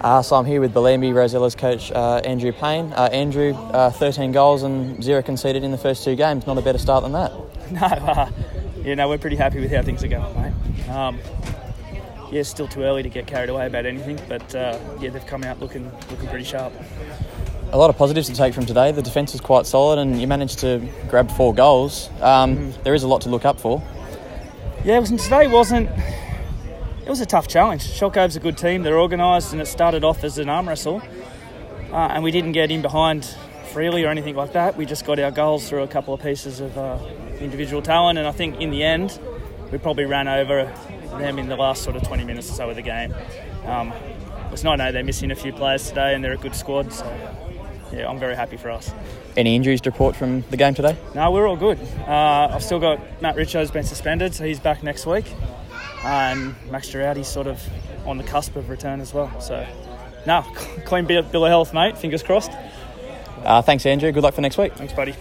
Uh, so I'm here with Bellambi Rosella's coach uh, Andrew Payne. Uh, Andrew, uh, 13 goals and zero conceded in the first two games. Not a better start than that. No, uh, yeah, no, we're pretty happy with how things are going, mate. Um, yeah, it's still too early to get carried away about anything, but uh, yeah, they've come out looking looking pretty sharp. A lot of positives to take from today. The defence is quite solid, and you managed to grab four goals. Um, Mm. There is a lot to look up for. Yeah, today wasn't. It was a tough challenge. Shotcove's a good team. They're organised, and it started off as an arm wrestle, uh, and we didn't get in behind freely or anything like that. We just got our goals through a couple of pieces of uh, individual talent, and I think in the end, we probably ran over them in the last sort of 20 minutes or so of the game. Um, it's not no, they're missing a few players today, and they're a good squad. So yeah, I'm very happy for us. Any injuries to report from the game today? No, we're all good. Uh, I've still got Matt Richo's been suspended, so he's back next week. And Max Girardi's sort of on the cusp of return as well. So, now clean bill bill of health, mate. Fingers crossed. Uh, thanks, Andrew. Good luck for next week. Thanks, buddy.